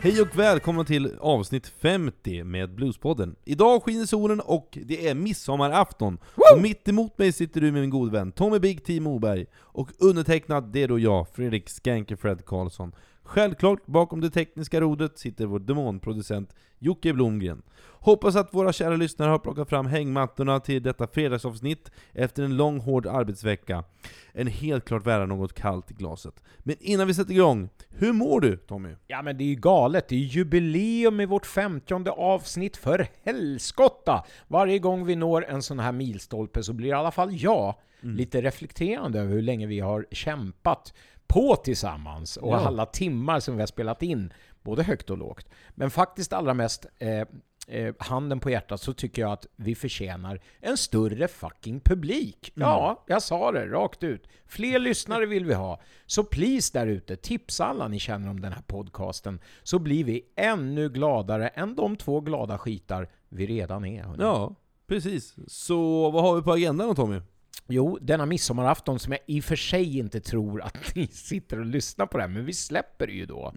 Hej och välkomna till avsnitt 50 med Bluespodden. Idag skiner solen och det är midsommarafton. Och mitt emot mig sitter du med min god vän Tommy Big T Moberg. Och undertecknad, det är då jag, Fredrik Skanker Fred Karlsson. Självklart, bakom det tekniska rodret sitter vår demonproducent Jocke Blomgren. Hoppas att våra kära lyssnare har plockat fram hängmattorna till detta fredagsavsnitt efter en lång hård arbetsvecka. En helt klart värre något kallt i glaset. Men innan vi sätter igång, hur mår du Tommy? Ja men det är ju galet, det är jubileum i vårt femtionde avsnitt för helskotta! Varje gång vi når en sån här milstolpe så blir i alla fall jag Mm. lite reflekterande över hur länge vi har kämpat på tillsammans och Ja. alla timmar som vi har spelat in, både högt och lågt. Men faktiskt allra mest, eh, eh, handen på hjärtat, så tycker jag att vi förtjänar en större fucking publik. Mm. Ja, jag sa det rakt ut. Fler lyssnare vill vi ha. Så please där ute, tipsa alla ni känner om den här podcasten, så blir vi ännu gladare än de två glada skitar vi redan är. hörni. Ja, precis. Så vad har vi på agendan då Tommy? Jo, denna midsommarafton som jag i och för sig inte tror att ni sitter och lyssnar på det här, men vi släpper det ju då.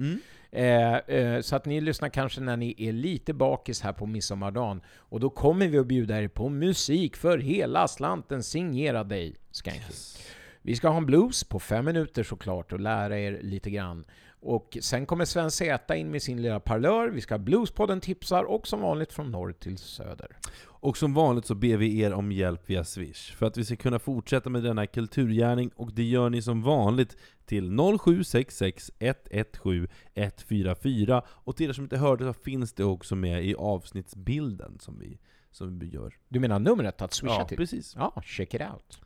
Eh, eh, så att ni lyssnar kanske när ni är lite bakis här på midsommardagen. Och då kommer vi att bjuda er på musik för hela slanten, signerad dig, Skanky. Vi ska ha en blues på fem minuter såklart och lära er lite grann. Och sen kommer Sven Z in med sin lilla parlör, vi ska ha Bluespodden tipsar och som vanligt från norr till söder. Och som vanligt så ber vi er om hjälp via Swish, för att vi ska kunna fortsätta med denna kulturgärning, och det gör ni som vanligt till 0766 117 144, och till er som inte hörde så finns det också med i avsnittsbilden som vi, som vi gör. Du menar numret att swisha Ja, till? precis. Ja, check it out.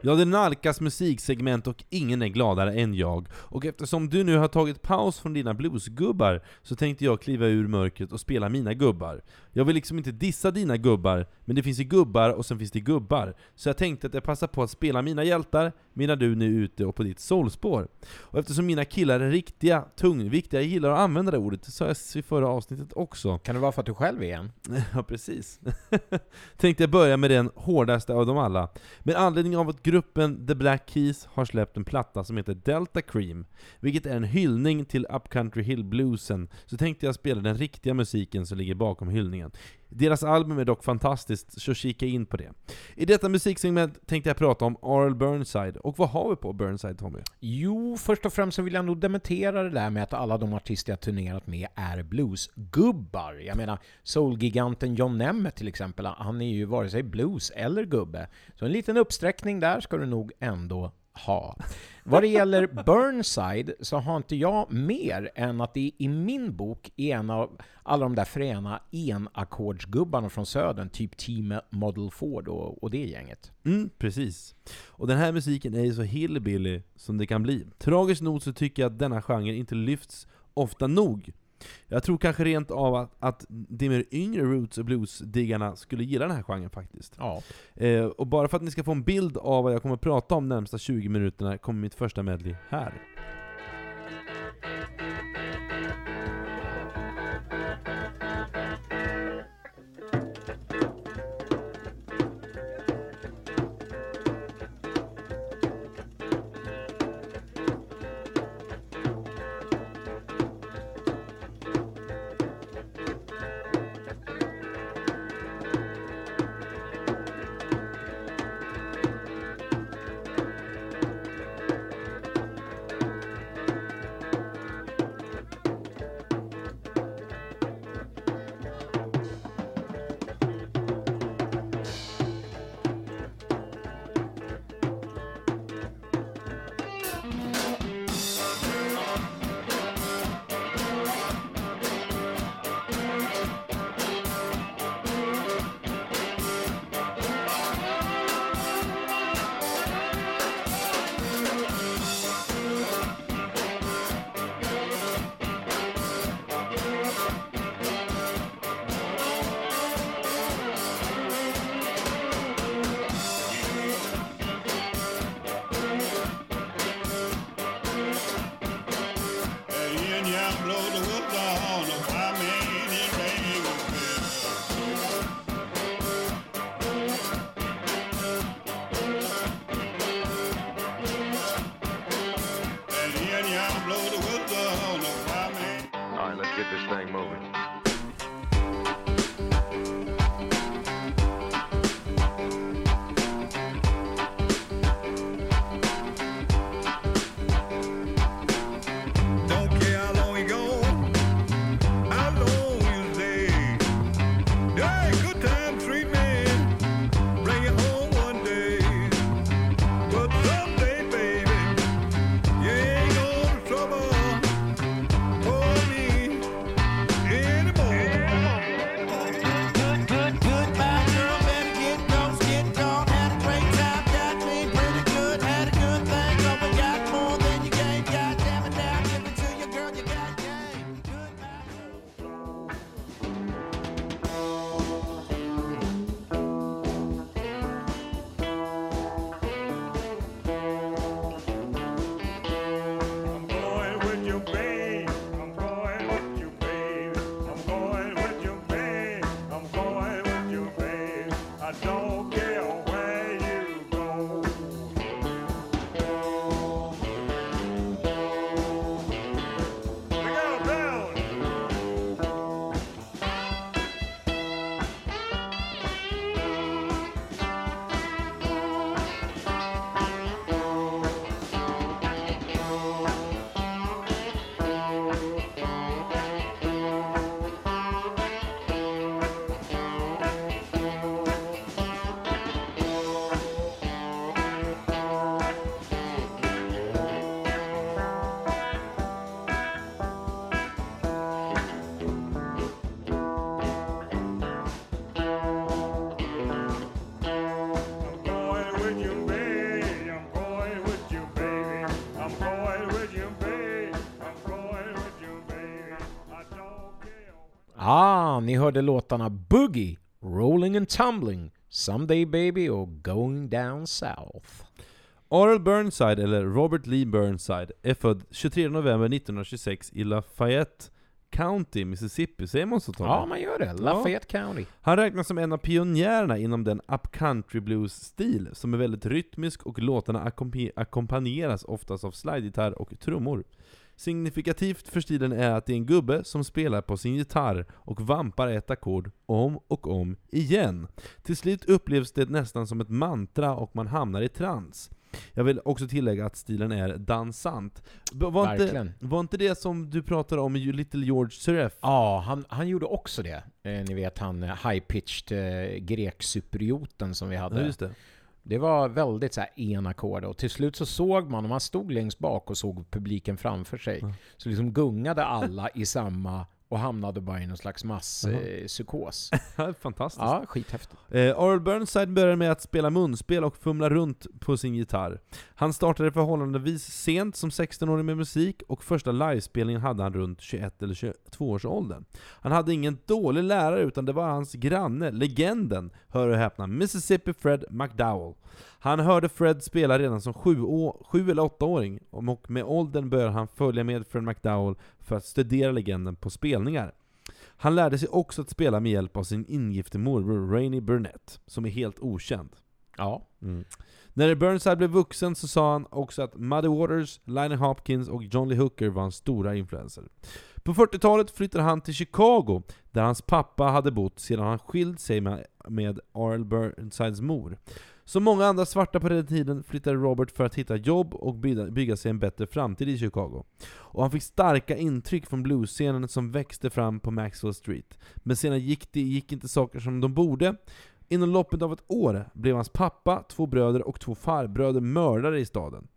Ja, det nalkas musiksegment och ingen är gladare än jag. Och eftersom du nu har tagit paus från dina bluesgubbar, så tänkte jag kliva ur mörkret och spela mina gubbar. Jag vill liksom inte dissa dina gubbar, men det finns ju gubbar och sen finns det gubbar. Så jag tänkte att jag passar på att spela mina hjältar, medan du nu är ute och på ditt soulspår. Och eftersom mina killar är riktiga, tungviktiga, jag gillar att använda det ordet, sa jag i förra avsnittet också. Kan det vara för att du själv är en? Ja, precis. Tänkte jag börja med den hårdaste av dem alla. Med anledning av att gruppen The Black Keys har släppt en platta som heter Delta Cream, vilket är en hyllning till Upcountry Hill Bluesen, så tänkte jag spela den riktiga musiken som ligger bakom hyllningen. Deras album är dock fantastiskt, så kika in på det. I detta musiksegment tänkte jag prata om Arl Burnside, och vad har vi på Burnside Tommy? Jo, först och främst så vill jag nog dementera det där med att alla de artister jag turnerat med är bluesgubbar. Jag menar, soulgiganten John Nemeth till exempel, han är ju vare sig blues eller gubbe. Så en liten uppsträckning där ska du nog ändå ha. Vad det gäller Burnside så har inte jag mer än att det i min bok är en av alla de där fräna enackordsgubbarna från södern, typ Team Model Ford och, och det gänget. Mm, precis. Och den här musiken är ju så hillbilly som det kan bli. Tragiskt nog så tycker jag att denna genre inte lyfts ofta nog. Jag tror kanske rent av att, att de mer yngre roots och blues-diggarna skulle gilla den här genren faktiskt. Ja. Eh, och bara för att ni ska få en bild av vad jag kommer att prata om de närmsta 20 minuterna kommer mitt första medley här. Hörde låtarna Boogie, Rolling and Tumbling, Someday Baby och Going Down South. Arl Burnside, eller Robert Lee Burnside, är född 23 november 1926 i Lafayette County, Mississippi. Säger man så Tommy? Ja, man gör det. Lafayette County. Han räknas som en av pionjärerna inom den upcountry blues-stil, som är väldigt rytmisk och låtarna ackompa- ackompanjeras oftast av slidegitarr och trummor. Signifikativt för stilen är att det är en gubbe som spelar på sin gitarr och vampar ett ackord om och om igen. Till slut upplevs det nästan som ett mantra och man hamnar i trans. Jag vill också tillägga att stilen är dansant. Var inte, var inte det som du pratade om i Little George Seref? Ja, han, han gjorde också det. Eh, ni vet han eh, high-pitched eh, grekcyprioten som vi hade. Ja, just det. Var väldigt så här enakord och till slut så såg man, och man stod längst bak och såg publiken framför sig, Ja. så liksom gungade alla i samma och hamnade bara i någon slags masspsykos. Fantastiskt. ja, skithäftigt. Eh, Arl Burnside började med att spela munspel och fumla runt på sin gitarr. Han startade förhållandevis sent som 16-åring med musik, och första livespelningen hade han runt 21 eller 22 års åldern. Han hade ingen dålig lärare, utan det var hans granne, legenden, hör och häpna, Mississippi Fred McDowell. Han hörde Fred spela redan som sju, å- sju eller åttaåring, och med åldern började han följa med Fred McDowell för att studera legenden på spelningar. Han lärde sig också att spela med hjälp av sin ingifte morbror Rainey Burnett, som är helt okänd. Ja. När Burnside blev vuxen så sa han också att Muddy Waters, Lionel Hopkins och John Lee Hooker var hans stora influenser. På 40-talet flyttade han till Chicago, där hans pappa hade bott sedan han skilt sig med, med Arl Burnsides mor. Som många andra svarta på den tiden flyttade Robert för att hitta jobb och bygga, sig en bättre framtid i Chicago. Och han fick starka intryck från bluesscenen som växte fram på Maxwell Street. Men senare gick det gick inte saker som de borde. Inom loppet av ett år blev hans pappa, två bröder och två farbröder mördare i staden.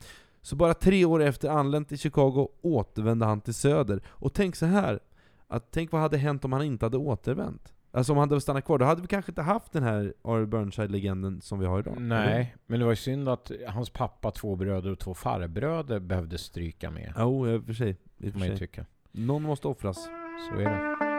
Så bara tre år efter anlänt till Chicago återvände han till Söder. Och tänk så här, att tänk vad hade hänt om han inte hade återvänt? Alltså om han hade stannat kvar, då hade vi kanske inte haft den här R. Burnside-legenden som vi har idag. eller? Nej, men det var ju synd att hans pappa, två bröder och två farbröder behövde stryka med. Jo, i och för sig. I och för sig. tycka. Någon måste offras. Så är det.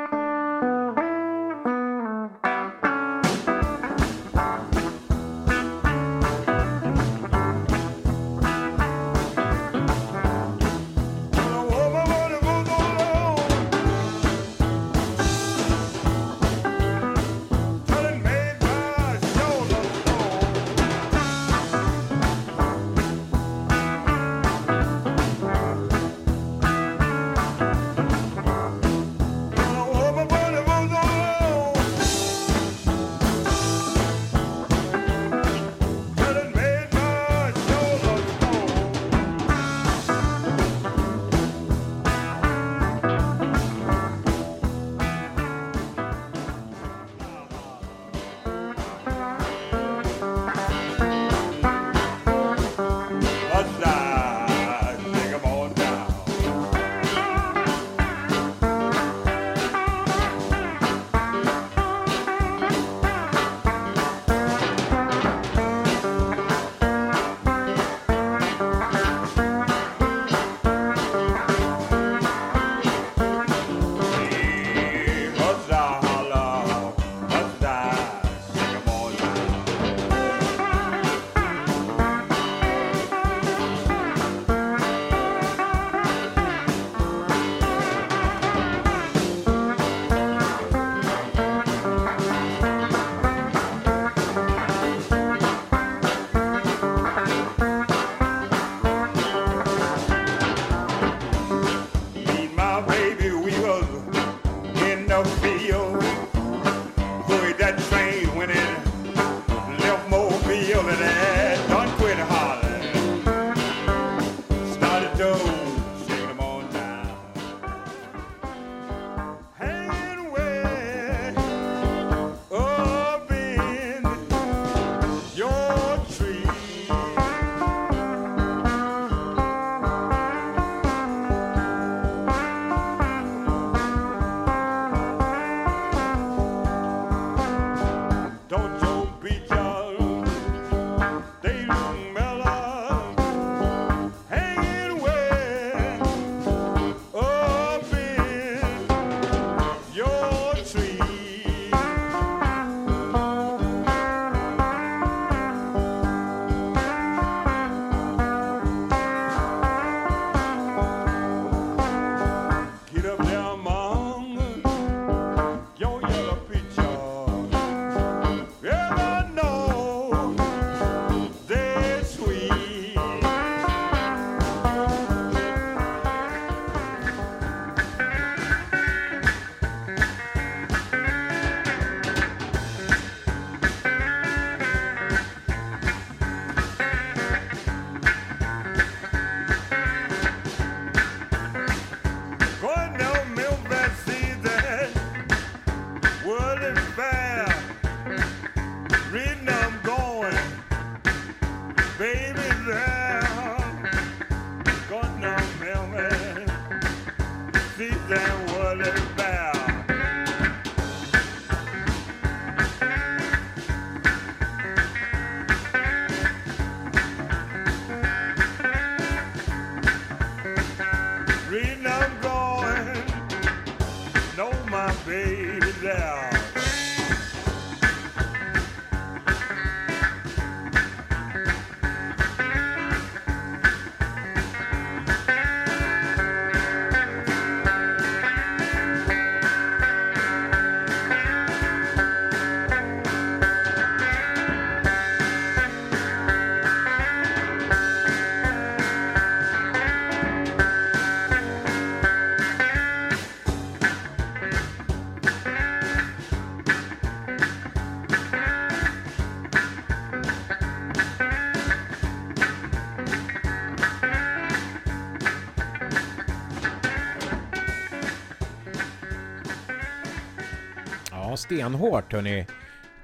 Stenhårt hörni.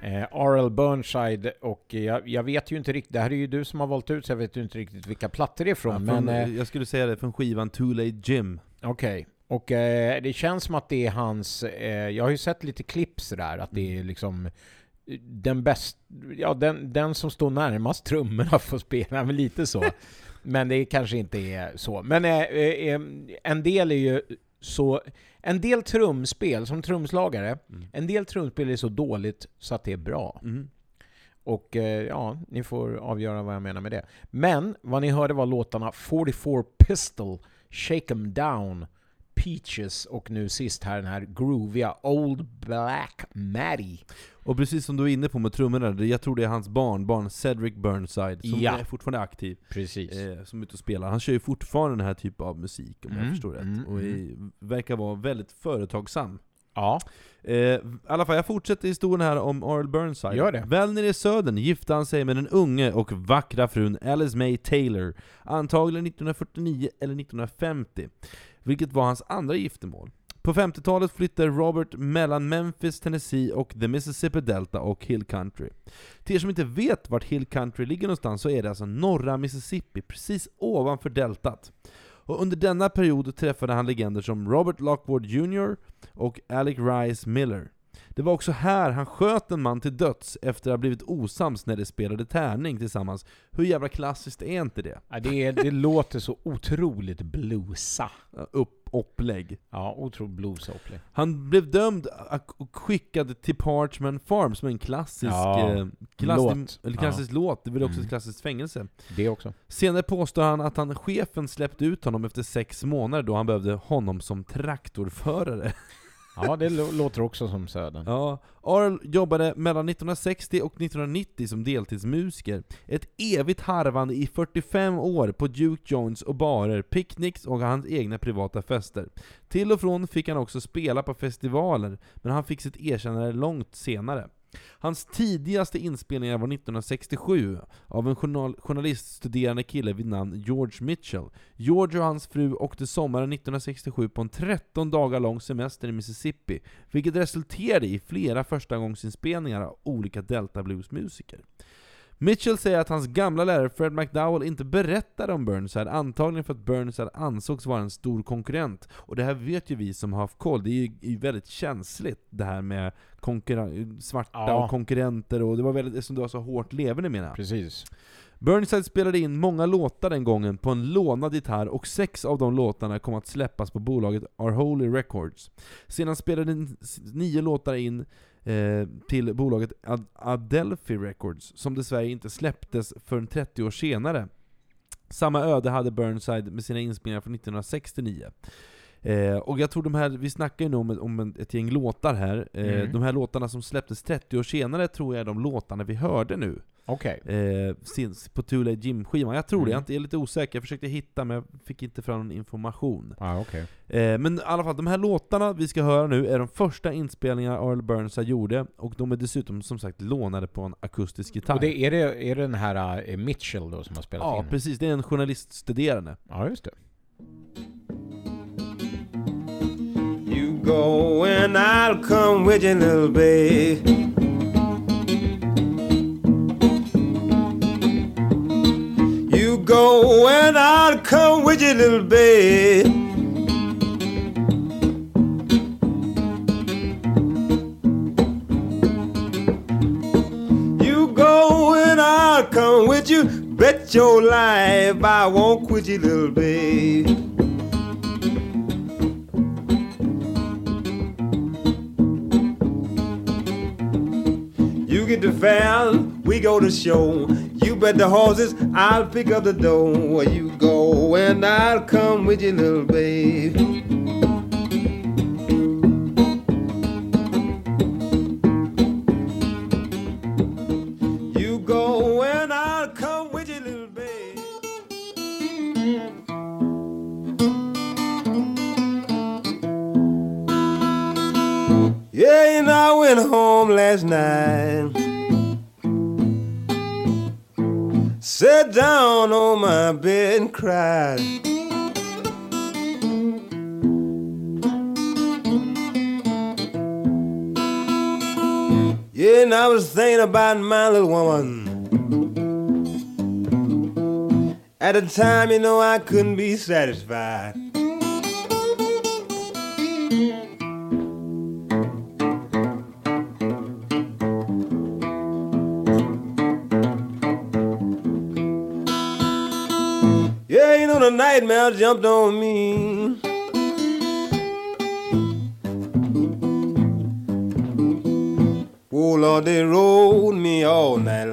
Eh, R.L. Burnside och jag, jag vet ju inte riktigt, det här är ju du som har valt ut så jag vet ju inte riktigt vilka plattor det är från, Ja, från, men eh, Jag skulle säga det från skivan Too Late Jim. okej. Och eh, det känns som att det är hans, eh, jag har ju sett lite klipp sådär, att det är liksom eh, den bäst, ja den, den som står närmast trummorna får spela, men lite så. Men det kanske inte är så. Men eh, eh, en del är ju så, en del trumspel, som trumslagare, Mm. en del trumspel är så dåligt så att det är bra. Mm. Och eh, ja, ni får avgöra vad jag menar med det. Men vad ni hörde var låtarna 44 Pistol, Shake 'em Down, Peaches och nu sist här den här grooviga Old Black Maddie. Och precis som du är inne på med trummorna, jag tror det är hans barn, barn Cedric Burnside, som Ja. är fortfarande aktiv, Precis. eh, som är ute och spelar. Han kör ju fortfarande den här typen av musik, om jag Mm, förstår rätt. mm, och är, verkar vara väldigt företagsam. Ja, Eh, I alla fall, jag fortsätter historien här om R.L. Burnside. Gör det. Väl nere i södern gifte han sig med den unge och vackra frun Alice May Taylor, antagligen 1949 eller 1950, vilket var hans andra giftermål. På 50-talet flyttade Robert mellan Memphis, Tennessee och the Mississippi Delta och Hill Country. Till er som inte vet vart Hill Country ligger någonstans så är det alltså norra Mississippi, precis ovanför deltat. Och under denna period träffade han legender som Robert Lockwood Jr och Alec Rice Miller. Det var också här han sköt en man till döds efter att ha blivit osams när de spelade tärning tillsammans. Hur jävla klassiskt är inte det? Ja, det, är, det låter så otroligt bluesa. Upp, upplägg. Ja, otroligt bluesa-upplägg. Han blev dömd och skickad till Parchman Farm som är en klassisk, Ja, eh, klassisk, låt. Eller klassisk låt, det är väl också Mm. ett klassiskt fängelse. Det också. Senare påstår han att han, chefen släppte ut honom efter sex månader då han behövde honom som traktorförare. Ja, det låter också som Södern. Ja, Arl jobbade mellan 1960 och 1990 som deltidsmusiker. Ett evigt harvande i 45 år på Duke Joints och barer, picknicks och hans egna privata fester. Till och från fick han också spela på festivaler, men han fick sitt erkännande långt senare. Hans tidigaste inspelningar var 1967 av en journal- journaliststuderande kille vid namn George Mitchell. George och hans fru åkte sommaren 1967 på en 13 dagar lång semester i Mississippi, vilket resulterade i flera förstagångsinspelningar av olika Delta Blues-musiker. Mitchell säger att hans gamla lärare Fred McDowell inte berättade om Burnside, antagligen för att Burnside ansågs vara en stor konkurrent. Och det här vet ju vi som har haft koll, det är ju väldigt känsligt det här med svarta Ja. och konkurrenter, och det var väldigt, som du var så hårt levande menar jag. Precis. Burnside spelade in många låtar den gången på en lånad gitarr och sex av de låtarna kom att släppas på bolaget Our Holy Records. Sedan spelade nio låtar in eh, till bolaget Ad- Adelphi Records, som dessvärre inte släpptes förrän 30 år senare. Samma öde hade Burnside med sina inspelningar från 1969. Eh, och jag tror de här, vi snackar ju nu om, ett- om ett gäng låtar här, eh, Mm. de här låtarna som släpptes 30 år senare tror jag är de låtarna vi hörde nu Okej. eh, since på Too Late Jim-skivan. Jag tror det, Mm. jag är inte- jag är lite osäker. Jag försökte hitta men jag fick inte fram någon information. Ja, okej. Eh, men i alla fall, de här låtarna vi ska höra nu är de första inspelningarna Earl Burnside gjorde, och de är dessutom som sagt lånade på en akustisk gitarr. Och det, är, det, är det den här eh, Mitchell då som har spelat ja, in? precis. Det är en journaliststuderande. Ja, just det. Go and I'll come with you, little babe. You go and I'll come with you, little babe. You go and I'll come with you. Bet your life I won't quit you, little babe. Fair, we go to show. You bet the horses, I'll pick up the dough. Where you go and I'll come with you, little babe. Down on my bed and cried. Yeah, and I was thinking about my little woman. At the time, you know, I couldn't be satisfied. The nightmare jumped on me. Oh, Lord, they rode me all night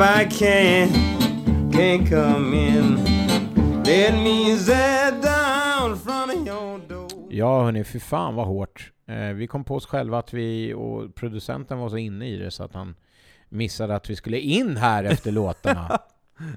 if I can, can't come in, let me sit down front of your door. Ja hörni, fy fan vad hårt. Eh, vi kom på oss själva att vi, och producenten var så inne i det så att han missade att vi skulle in här efter låtarna.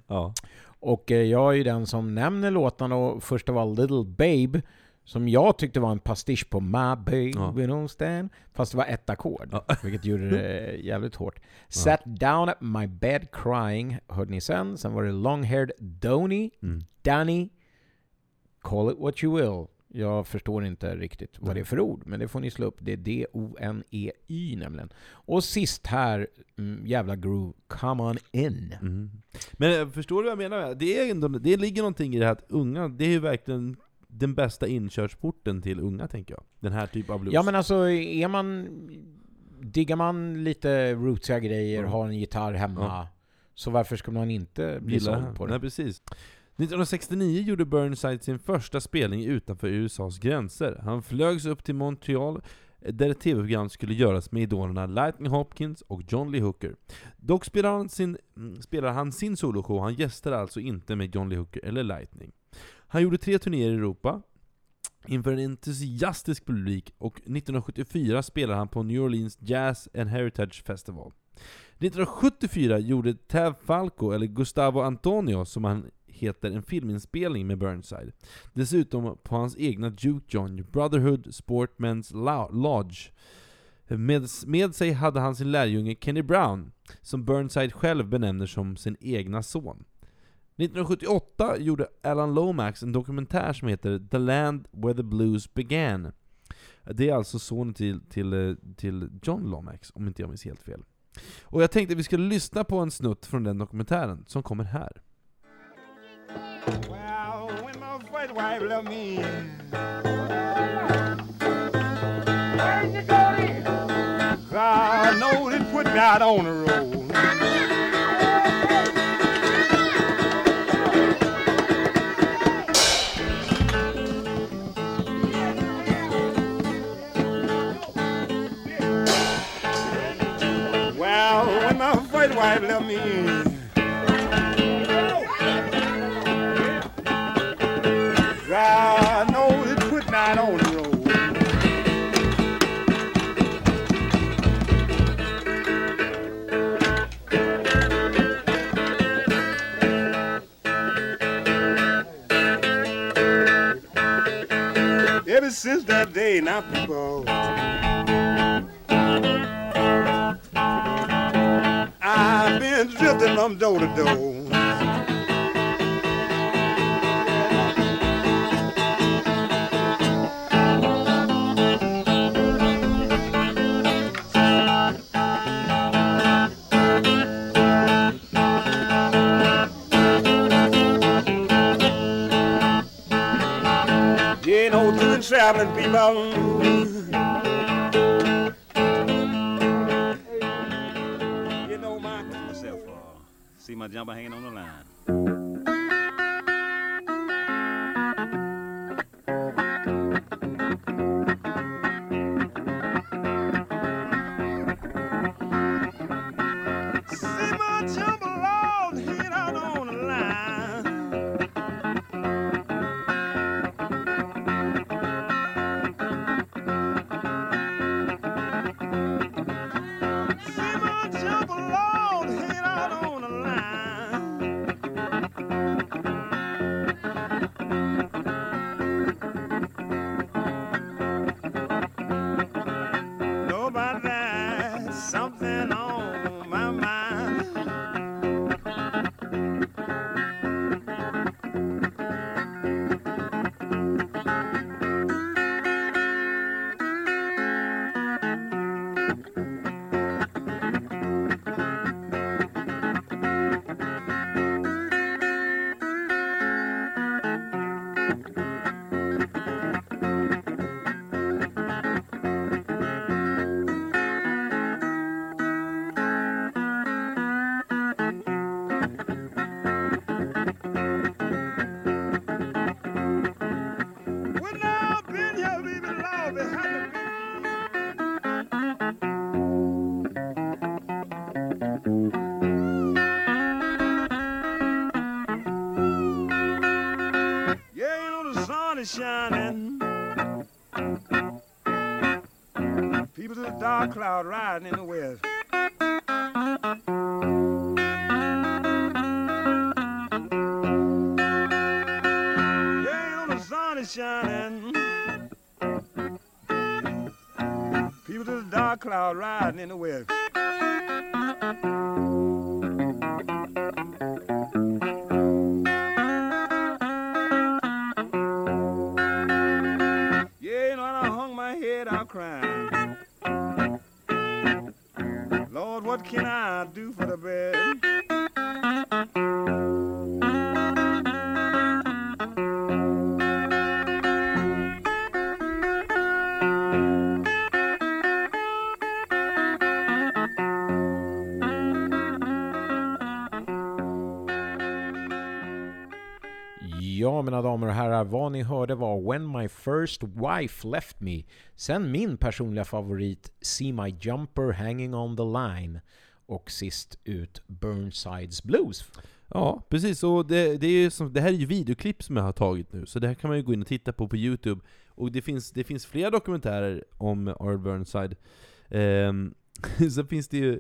Ja. Och eh, jag är ju den som nämner låtarna och först av all Little Babe som jag tyckte var en pastisch på My Baby Ja. Don't Stand fast det var ett ackord, Ja. vilket gjorde det jävligt hårt. Sat down at my bed crying hörde ni sen. Sen var det Long-haired Donny, Mm. Danny, Call it what you will. Jag förstår inte riktigt vad det är för ord, men det får ni slå upp. Det är D-O-N-E-Y nämligen. Och sist här, mm, jävla groove, Come on in. Mm. Men eh, förstår du vad jag menar? Det, är ändå, det ligger någonting i det här att unga, det är ju verkligen den bästa inkörsporten till unga, tänker jag. Den här typen av blues. Ja men alltså, är man... Diggar man lite rootsiga grejer, Ja. har en gitarr hemma, Ja. så varför ska man inte bli Gillar såld på det? Nej, precis. 1969 gjorde Burnside sin första spelning utanför USAs gränser. Han flögs upp till Montreal där ett tv-program skulle göras med idolerna Lightning Hopkins och John Lee Hooker. Dock spelar han sin, mm, spelar han sin soloshow, han gästar alltså inte med John Lee Hooker eller Lightning. Han gjorde tre turnéer i Europa, inför en entusiastisk publik och 1974 spelade han på New Orleans Jazz and Heritage Festival. 1974 gjorde Tav Falco, eller Gustavo Antonio som han heter, en filminspelning med Burnside. Dessutom på hans egna Duke John, Brotherhood Sportmen's Lodge. Med, med sig hade han sin lärjunge Kenny Brown, som Burnside själv benämner som sin egna son. 1978 gjorde Alan Lomax en dokumentär som heter The Land Where the Blues Began. Det är alltså sonen till, till, eh, till John Lomax, om inte jag minns helt fel. Och jag tänkte att vi skulle lyssna på en snutt från den dokumentären, som kommer här. Well, wife left me, put on. Ever since that day, now people, I've been drifting from door to door. You know, to the traveling people. See my jumper ni hörde var When My First Wife Left Me. Sen min personliga favorit See My Jumper Hanging On The Line. Och sist ut Burnsides Blues. Ja, precis. Och det, det, är som, det här är ju videoklipp som jag har tagit nu, så det här kan man ju gå in och titta på på Youtube. Och det finns, det finns flera dokumentärer om R. Burnside. Ehm, sen finns det ju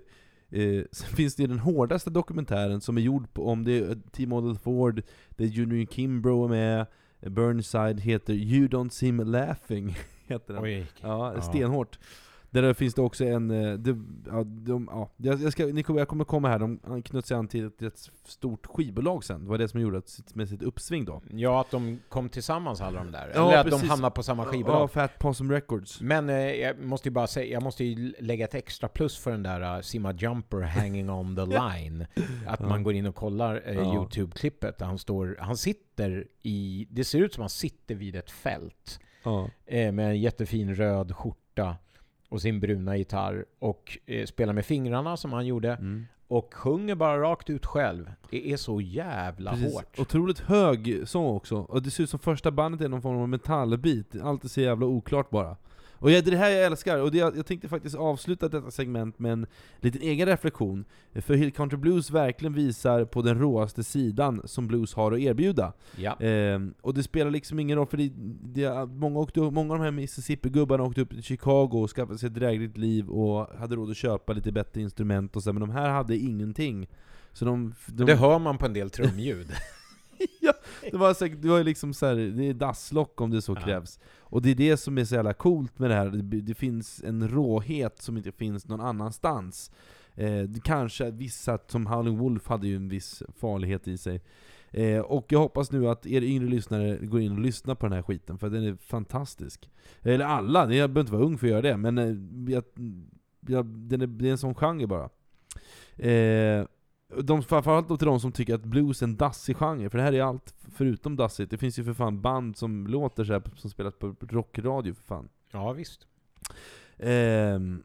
eh, finns det ju den hårdaste dokumentären som är gjord på, om det är T. Model Ford, där Junior Kimbrough är med, Burnside heter You Don't Seem Laughing, heter den. Oj. Ja, Ja. stenhårt. Där finns det också en, eh, det, ja, de, ja, jag, ska, ni kommer, jag kommer komma här, de knöt sig an till ett, ett stort skivbolag sen, det var det som gjorde att, med sitt uppsving då. Ja, att de kom tillsammans alla de där. Ja, Eller att precis. de hamnade på samma Ja, skivbolag. Fat Possum Records. Men eh, jag måste ju bara säga, jag måste ju lägga ett extra plus för den där uh, Sima Jumper hanging on the line. Att Ja. man går in och kollar eh, Ja. Youtube-klippet där han står, han sitter i, det ser ut som han sitter vid ett fält. Ja. eh, med en jättefin röd skjorta och sin bruna gitarr och eh, spelar med fingrarna som han gjorde Mm. och sjunger bara rakt ut själv. Det är så jävla Precis. hårt. Otroligt hög sång också, och det ser ut som första bandet är någon form av metallbit, allt är så jävla oklart bara. Och det är det här jag älskar, och det, jag tänkte faktiskt avsluta detta segment med en liten egen reflektion. För Hill Country Blues verkligen visar på den råaste sidan som blues har att erbjuda. Ja. Ehm, och det spelar liksom ingen roll, för det, det, många, åkte, många av de här Mississippi-gubbarna åkte upp till Chicago och skaffade sig ett drägligt liv och hade råd att köpa lite bättre instrument och så, men de här hade ingenting. Så de, de, Det hör man på en del trumljud. det var, så, det var liksom så här, det är dasslock om det så Ja. krävs. Och det är det som är så jävla coolt med det här, det, det finns en råhet som inte finns någon annanstans. Eh, kanske vissa, som Howling Wolf, hade ju en viss farlighet i sig. Eh, och jag hoppas nu att er yngre lyssnare går in och lyssnar på den här skiten, för den är fantastisk. Eller alla, jag behöver inte vara ung för att göra det, men eh, jag, jag, den är, det är en sån genre bara. Eh, de, framförallt till de som tycker att blues är en dassig genre, för det här är allt förutom dassigt. Det finns ju för fan band som låter så här, som spelas på rockradio för fan. ja, visst. Ehm,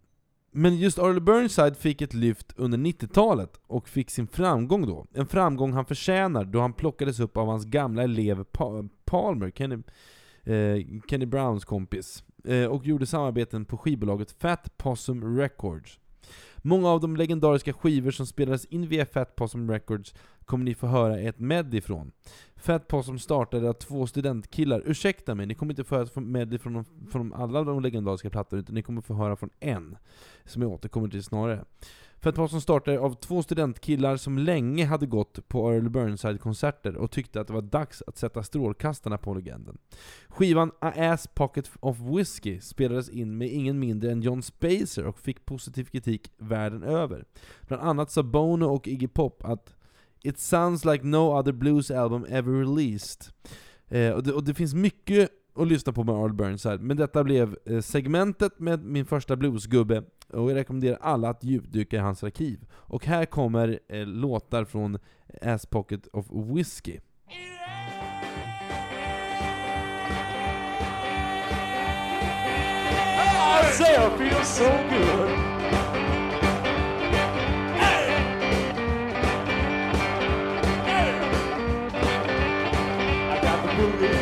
men just Earl Burnside fick ett lyft under 90-talet och fick sin framgång då. En framgång han förtjänar då han plockades upp av hans gamla elev pa Palmer, Kenny, eh, Kenny Browns kompis, eh, och gjorde samarbeten på skivbolaget Fat Possum Records. Många av de legendariska skivor som spelades in via Fat Possum Records kommer ni få höra ett med ifrån. Fat Possum startade av två studentkillar, ursäkta mig, ni kommer inte få höra ett medley från, från alla de legendariska plattorna, utan ni kommer få höra från en, som jag återkommer till snarare för ett par som startade av två studentkillar som länge hade gått på Earl Burnside-konserter och tyckte att det var dags att sätta strålkastarna på legenden. Skivan A Ass Pocket of Whiskey spelades in med ingen mindre än John Spacer och fick positiv kritik världen över. Bland annat sa Bono och Iggy Pop att It sounds like no other blues album ever released. Eh, och, det, och det finns mycket att lyssna på med Earl Burnside, men detta blev eh, segmentet med min första bluesgubbe, och jag rekommenderar alla att djupdyka i hans arkiv. Och här kommer eh, låtar från Ass Pocket of Whiskey. Isaiah feels so good. Hey! Hey! I got the.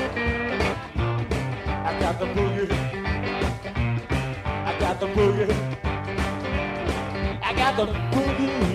I got the boogie.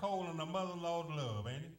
Cold on the mother-in-law's love, ain't it?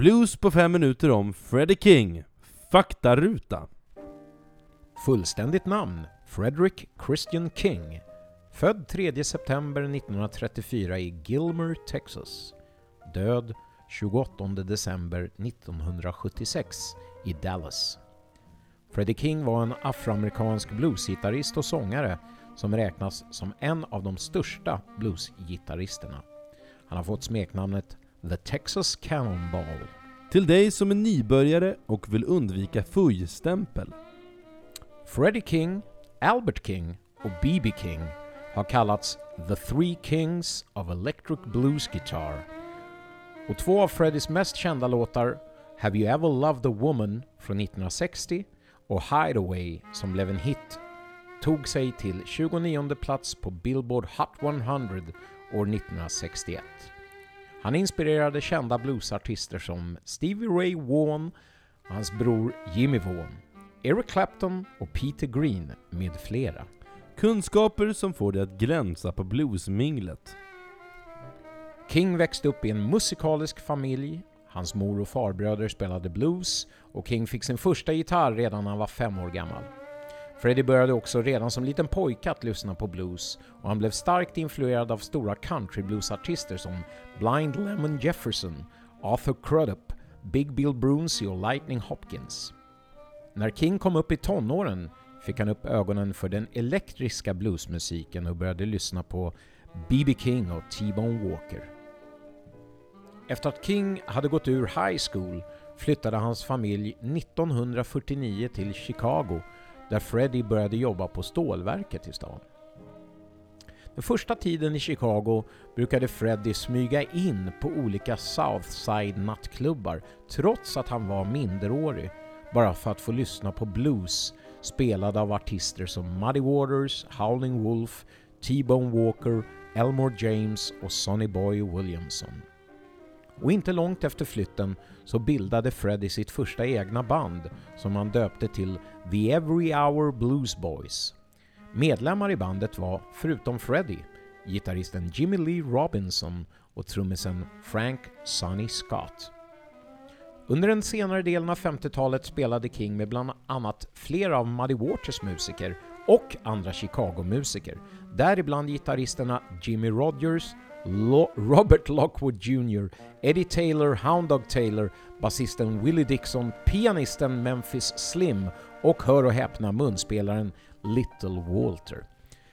Blues på fem minuter om Freddie King. Faktaruta. Fullständigt namn Frederick Christian King. Född 3 september 1934 i Gilmer, Texas. Död 28 december 1976 i Dallas. Freddie King var en afroamerikansk bluesgitarrist och sångare som räknas som en av de största bluesgitarristerna. Han har fått smeknamnet The Texas Cannonball. Till dig som är nybörjare och vill undvika fuj-stämpel. Freddie King, Albert King och B.B. King har kallats The Three Kings of Electric Blues Guitar. Och två av Freddies mest kända låtar, Have You Ever Loved a Woman från 1960 och Hideaway som blev en hit, tog sig till 29 plats på Billboard Hot 100 år 1961. Han inspirerade kända bluesartister som Stevie Ray Vaughan och hans bror Jimmy Vaughan, Eric Clapton och Peter Green med flera. Kunskaper som får dig att glänsa på bluesminglet. King växte upp i en musikalisk familj. Hans mor och farbröder spelade blues och King fick sin första gitarr redan när han var fem år gammal. Freddie började också redan som liten pojke att lyssna på blues och han blev starkt influerad av stora countrybluesartister som Blind Lemon Jefferson, Arthur Crudup, Big Bill Brunsey och Lightning Hopkins. När King kom upp i tonåren fick han upp ögonen för den elektriska bluesmusiken och började lyssna på B.B. King och T-Bone Walker. Efter att King hade gått ur high school flyttade hans familj 1949 till Chicago där Freddie började jobba på stålverket i stan. Den första tiden i Chicago brukade Freddie smyga in på olika Southside nattklubbar trots att han var minderårig bara för att få lyssna på blues spelad av artister som Muddy Waters, Howling Wolf, T-Bone Walker, Elmore James och Sonny Boy Williamson. Och inte långt efter flytten så bildade Freddie sitt första egna band som han döpte till The Every Hour Blues Boys. Medlemmar i bandet var, förutom Freddie, gitarristen Jimmy Lee Robinson och trummisen Frank Sonny Scott. Under den senare delen av 50-talet spelade King med bland annat flera av Muddy Waters musiker och andra Chicago-musiker, däribland gitarristerna Jimmy Rogers, Lo Robert Lockwood Jr, Eddie Taylor, Hound Dog Taylor, basisten Willie Dixon, pianisten Memphis Slim och hör och häpna munspelaren Little Walter.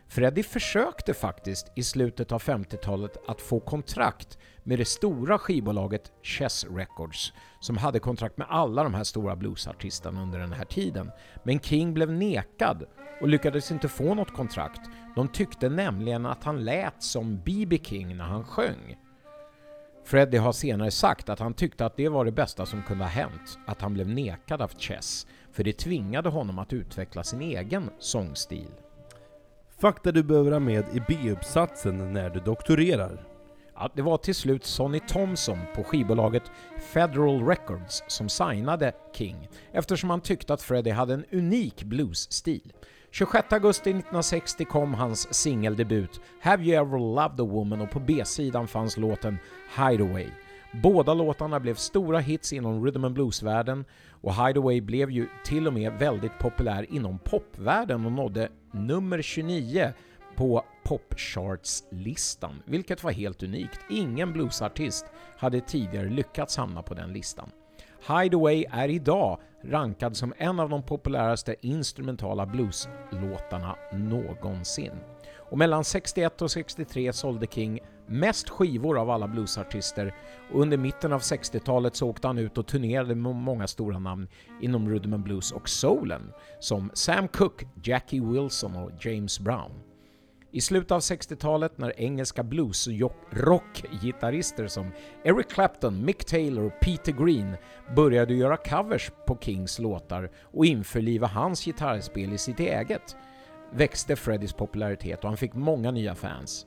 Freddie försökte faktiskt i slutet av 50-talet att få kontrakt med det stora skivbolaget Chess Records som hade kontrakt med alla de här stora bluesartisterna under den här tiden. Men King blev nekad och lyckades inte få något kontrakt. De tyckte nämligen att han lät som B.B. King när han sjöng. Freddie har senare sagt att han tyckte att det var det bästa som kunde ha hänt, att han blev nekad av Chess, för det tvingade honom att utveckla sin egen sångstil. Fakta du behöver ha med i B-uppsatsen när du doktorerar. Ja, det var till slut Sonny Thompson på skivbolaget Federal Records som signade King eftersom han tyckte att Freddie hade en unik bluesstil. 26 augusti 1960 kom hans singeldebut Have You Ever Loved a Woman och på B-sidan fanns låten Hideaway. Båda låtarna blev stora hits inom rhythm and blues-världen och Hideaway blev ju till och med väldigt populär inom popvärlden och nådde nummer 29 på popcharts-listan, vilket var helt unikt. Ingen bluesartist hade tidigare lyckats hamna på den listan. Hideaway är idag rankad som en av de populäraste instrumentala blueslåtarna någonsin. Och mellan 61 och 63 sålde King mest skivor av alla bluesartister och under mitten av 60-talet så åkte han ut och turnerade med många stora namn inom rhythm and blues och soulen som Sam Cooke, Jackie Wilson och James Brown. I slutet av 60-talet när engelska blues-rock-gitarrister som Eric Clapton, Mick Taylor och Peter Green började göra covers på Kings låtar och införliva hans gitarrspel i sitt eget växte Freddys popularitet och han fick många nya fans.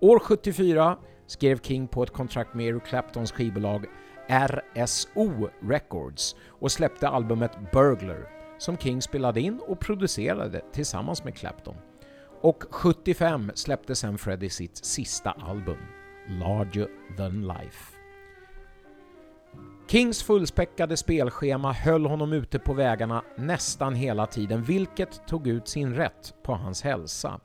År 74 skrev King på ett kontrakt med Eric Claptons skivbolag RSO Records och släppte albumet Burglar som King spelade in och producerade tillsammans med Clapton. Och 75 släppte sen Freddie sitt sista album, Larger than life. Kings fullspäckade spelschema höll honom ute på vägarna nästan hela tiden, vilket tog ut sin rätt på hans hälsa.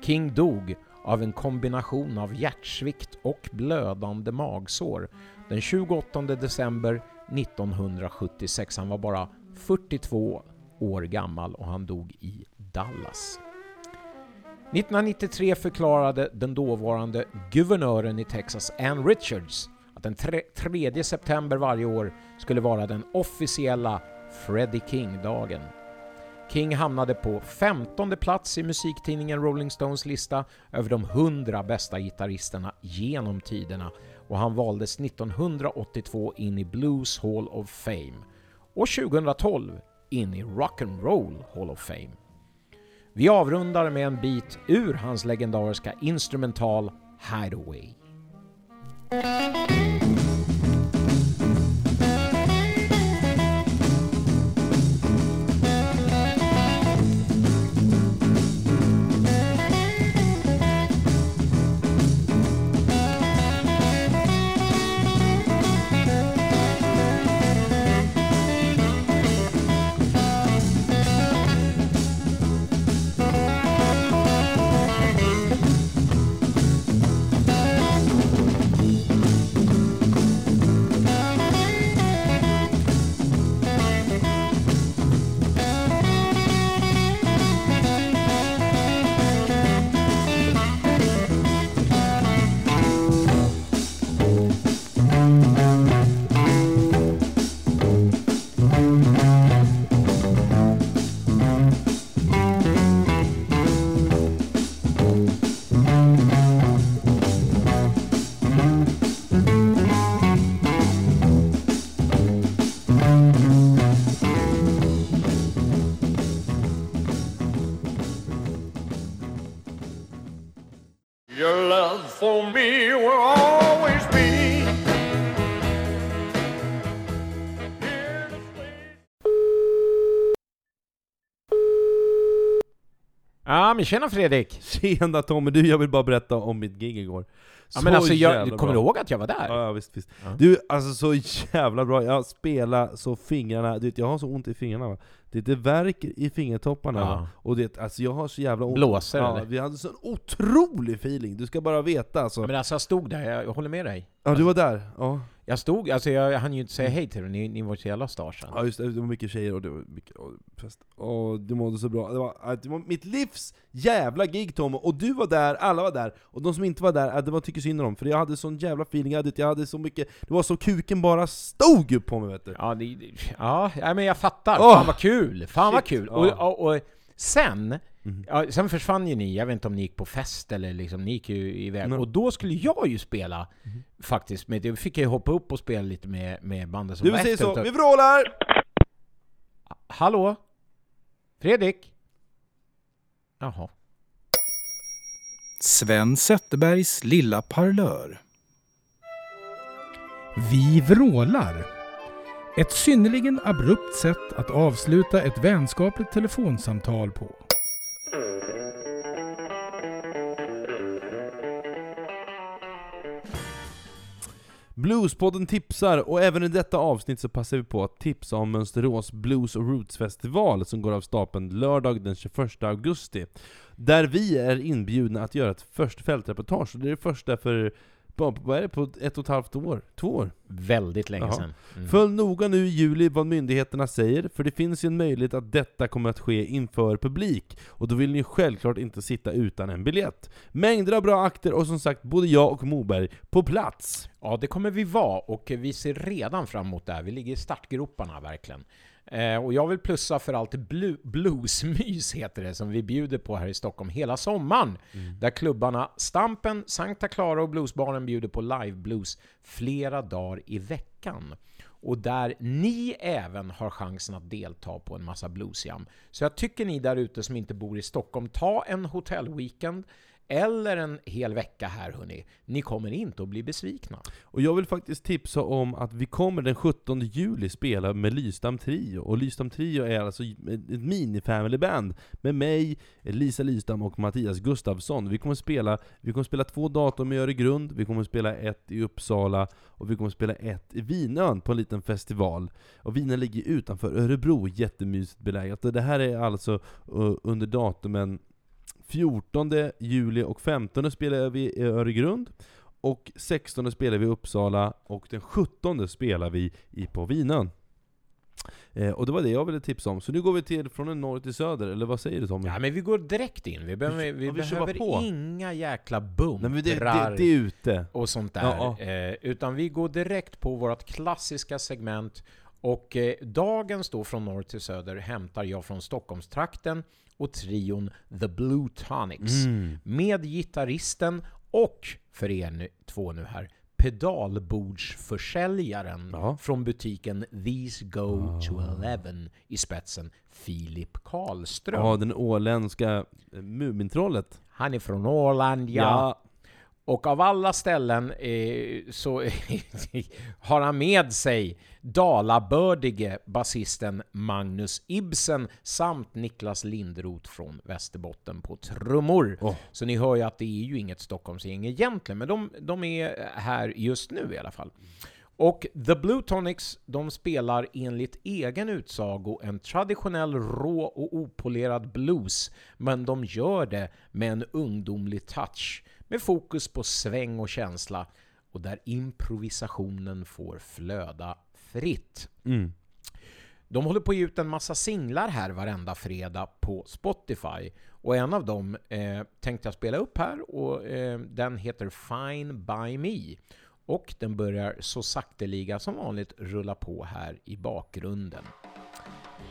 King dog av en kombination av hjärtsvikt och blödande magsår den 28 december 1976. Han var bara 42 år gammal och han dog i Dallas. 1993 förklarade den dåvarande guvernören i Texas, Ann Richards, att den 3 september varje år skulle vara den officiella Freddie King-dagen. King hamnade på 15 plats i musiktidningen Rolling Stones lista över de 100 bästa gitarristerna genom tiderna och han valdes 1982 in i Blues Hall of Fame och 2012 in i Rock'n'Roll Hall of Fame. Vi avrundar med en bit ur hans legendariska instrumental Hideaway. me men tjena Fredrik! Tjena Tommy, du jag vill bara berätta om mitt gig igår. Ja, men alltså, jag, kommer du ihåg att jag var där? Ja, ja visst, visst. Du, alltså så jävla bra, jag spelar så fingrarna, du vet, jag har så ont i fingrarna va? Det, det värker i fingertopparna Ja. Och det, alltså jag har så jävla ont Blåser, ja, eller? Vi hade sån otrolig feeling, du ska bara veta alltså. Men alltså jag stod där, jag, jag håller med dig. Ja du var där? Ja. Jag stod, alltså jag, hann ju inte säga hej till er, ni, ni var så jävla starsen. Ja just det, det var mycket tjejer och det var mycket och fest. Och du mådde så bra. Det var, äh, det var mitt livs jävla gig Tom, och du var där, alla var där. Och de som inte var där, äh, det var tycker synd om dem. För jag hade sån jävla feeling, jag hade, jag hade så mycket, det var så kuken bara stod upp på mig vet du. Ja, det, ja, men jag fattar. Åh! Fan vad kul! Fan vad Shit, kul! ja. Och, och, och sen, Mhm. ja, sen försvann ju ni, jag vet inte om ni gick på fest eller liksom, ni gick ju iväg. Nej. Och då skulle jag ju spela, Mhm. faktiskt, med, då fick jag ju hoppa upp och spela lite med, med bandet som Du var säger efter. så, vi vrålar! Hallå? Fredrik? Jaha. Sven Zetterbergs lilla parlör. Vi vrålar. Ett synnerligen abrupt sätt att avsluta ett vänskapligt telefonsamtal på. Bluespodden tipsar, och även i detta avsnitt så passar vi på att tipsa om Mönsterås Blues och Roots festival som går av stapeln lördag den 21 augusti. Där vi är inbjudna att göra ett först fältreportage, och det är det första för, vad är det, på ett och ett halvt år? Två år? Väldigt länge Jaha. sedan. Mm. Följ noga nu i juli vad myndigheterna säger, för det finns ju en möjlighet att detta kommer att ske inför publik, och då vill ni självklart inte sitta utan en biljett. Mängder av bra akter, och som sagt, både jag och Moberg på plats! Ja, det kommer vi vara och vi ser redan fram emot det här. Vi ligger i startgroparna verkligen. Eh, och jag vill plussa för allt blu- bluesmys heter det, som vi bjuder på här i Stockholm hela sommaren. Där klubbarna Stampen, Sankta Clara och Bluesbaren bjuder på live-blues flera dagar i veckan. Och där ni även har chansen att delta på en massa bluesjam. Så jag tycker ni där ute som inte bor i Stockholm, ta en hotellweekend eller en hel vecka här hörni. Ni kommer inte att bli besvikna. Och jag vill faktiskt tipsa om att vi kommer den 17 juli spela med Lystam Trio, och Lystam Trio är alltså ett mini-family-band med mig, Lisa Lystam och Mattias Gustafsson. Vi kommer spela, vi kommer spela två datum i Öregrund, vi kommer spela ett i Uppsala, och vi kommer spela ett i Vinön på en liten festival. Och Vinön ligger utanför Örebro, jättemysigt beläget. Och Det här är alltså eh, under datumen 14 juli och 15 spelar vi i Öregrund, och 16 spelar vi i Uppsala, och den 17 spelar vi i på Vinön. Eh, och det var det jag ville tipsa om. Så nu går vi till från en norr till söder, eller vad säger du Tommy? Ja, men vi går direkt in. Vi behöver, vi Ja, vi bara behöver på. inga jäkla Nej men det, bumprar det, det är ute. och sånt där. Ja, Eh, utan vi går direkt på vårt klassiska segment. Och eh, dagens då från norr till söder hämtar jag från Stockholmstrakten och trion The Blue Tonics. Mm. Med gitarristen och, för er nu, två nu här, pedalbordsförsäljaren Ja. från butiken These Go to Eleven i spetsen, Filip Karlström. Ja, den åländska eh, Mumintrollet. Han är från Åland, ja. Och av alla ställen eh, så har han med sig dalabördige basisten Magnus Ibsen samt Niklas Lindroth från Västerbotten på trummor. Åh. Så ni hör ju att det är ju inget Stockholmsgäng egentligen, men de, de är här just nu i alla fall. Och The Blue Tonics, de spelar enligt egen utsago en traditionell rå och opolerad blues, men de gör det med en ungdomlig touch, med fokus på sväng och känsla, och där improvisationen får flöda fritt. Mm. De håller på att ge ut en massa singlar här varenda fredag på Spotify. Och en av dem eh, tänkte jag spela upp här och eh, den heter Fine By Me. Och den börjar så sakteliga som vanligt rulla på här i bakgrunden.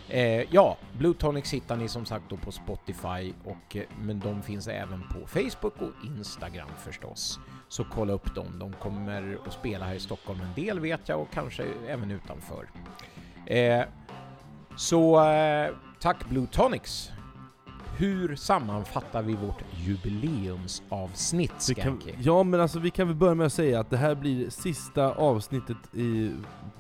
Eh, ja, Blue Tonics hittar ni som sagt då på Spotify, och, eh, men de finns även på Facebook och Instagram förstås. Så kolla upp dem. De kommer att spela här i Stockholm en del vet jag och kanske även utanför. Eh, så eh, tack Blue Tonics. Hur sammanfattar vi vårt jubileumsavsnitt, kan, Skanky? ja men alltså vi kan väl börja med att säga att det här blir sista avsnittet i,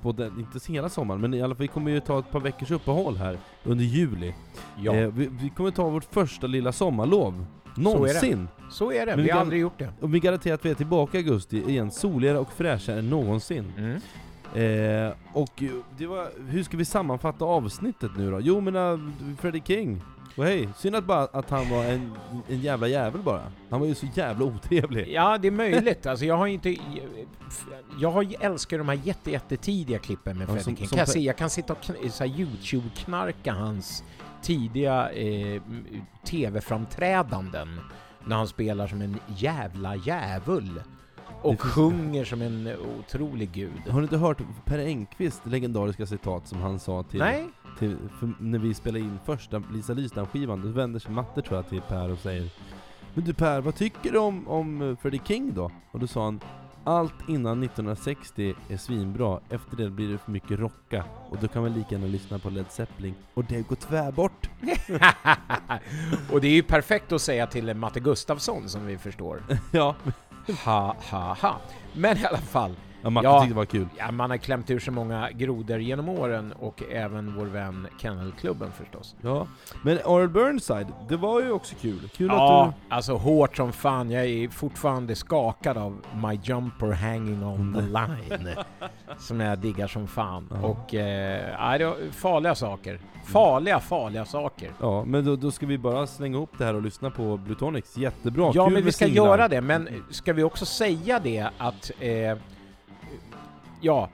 på den, inte hela sommaren, men i alla fall vi kommer ju ta ett par veckors uppehåll här under juli. Ja, Eh, vi, vi kommer ta vårt första lilla sommarlov. Någonsin! så är det. men Vi vi har aldrig gjort det. Och vi garanterar att vi är tillbaka i augusti igen, soligare och fräschare än någonsin. Mm. Eh, och eh, det var, hur ska vi sammanfatta avsnittet nu då? Jo men uh, Freddie King, och hej, synd att, bara, att han var en, en jävla jävel bara. Han var ju så jävla otrevlig. Ja, det är möjligt. Alltså, jag har inte... Jag älskar de här jätte, jättetidiga klippen med Ja, Freddie som- King. Kan jag, se, jag kan sitta och YouTube-knarka hans tidiga eh, TV-framträdanden när han spelar som en jävla djävul och sjunger som en otrolig gud. Har du inte hört Per Engqvist legendariska citat som han sa till, Nej? till när vi spelade in första Lisa Lystam-skivan? Då vänder sig Matte tror jag till Per och säger Men du Per, vad tycker du om, om Freddie King då? Och då sa han allt innan 1960 är svinbra, efter det blir det för mycket rocka och då kan man lika gärna lyssna på Led Zeppelin och det går tvärbort. och det är ju perfekt att säga till Matte Gustafsson som vi förstår. ja, Ha, ha, ha. Men i alla fall. Ja, Matte Ja. var kul. Ja, man har klämt ur sig många grodor genom åren och även vår vän Kennelklubben förstås. Ja. Men R.L. Burnside, det var ju också kul. Kul Ja, att alltså hårt som fan. Jag är fortfarande skakad av My Jumper Hanging on the Line. som jag diggar som fan. Ja. Och eh, det var farliga saker. Farliga, farliga saker. du... Ja, men då, då ska vi bara slänga ihop det här och lyssna på Blutonics. Jättebra, Ja, kul men vi ska singlar. göra det. Men ska vi också säga det att... Eh, ja.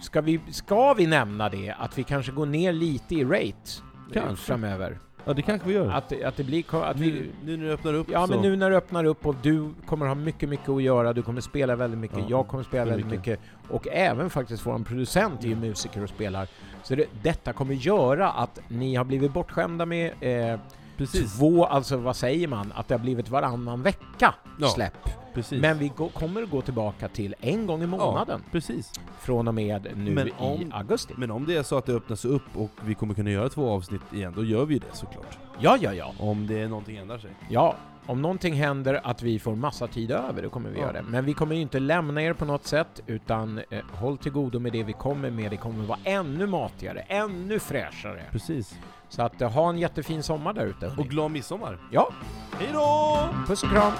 Ska vi, ska vi nämna det att vi kanske går ner lite i rate eh, Kanske. framöver? Ja, det kanske vi gör. Att, att det blir... Att vi, nu, nu när du öppnar upp Ja så... men nu när du öppnar upp och du kommer ha mycket, mycket att göra, du kommer spela väldigt mycket, Ja, jag kommer spela väldigt mycket. och även faktiskt vår producent är ju musiker och spelar. Så det, detta kommer göra att ni har blivit bortskämda med eh, Precis. två, alltså vad säger man, att det har blivit varannan vecka Ja, släpp. Precis. Men vi gå, kommer att gå tillbaka till en gång i månaden Precis. från och med nu Men i om- augusti. Men om det är så att det öppnas upp och vi kommer kunna göra två avsnitt igen, då gör vi det såklart. Ja, ja, ja. Om det är någonting ändrar sig. Ja, om någonting händer att vi får massa tid över, då kommer vi Ja. göra det. Men vi kommer ju inte lämna er på något sätt, utan eh, håll till godo med det vi kommer med. Det kommer vara ännu matigare, ännu fräschare. Precis. Så att eh, ha en jättefin sommar där ute. Och glad midsommar! Ja, Hej då! puss och kram!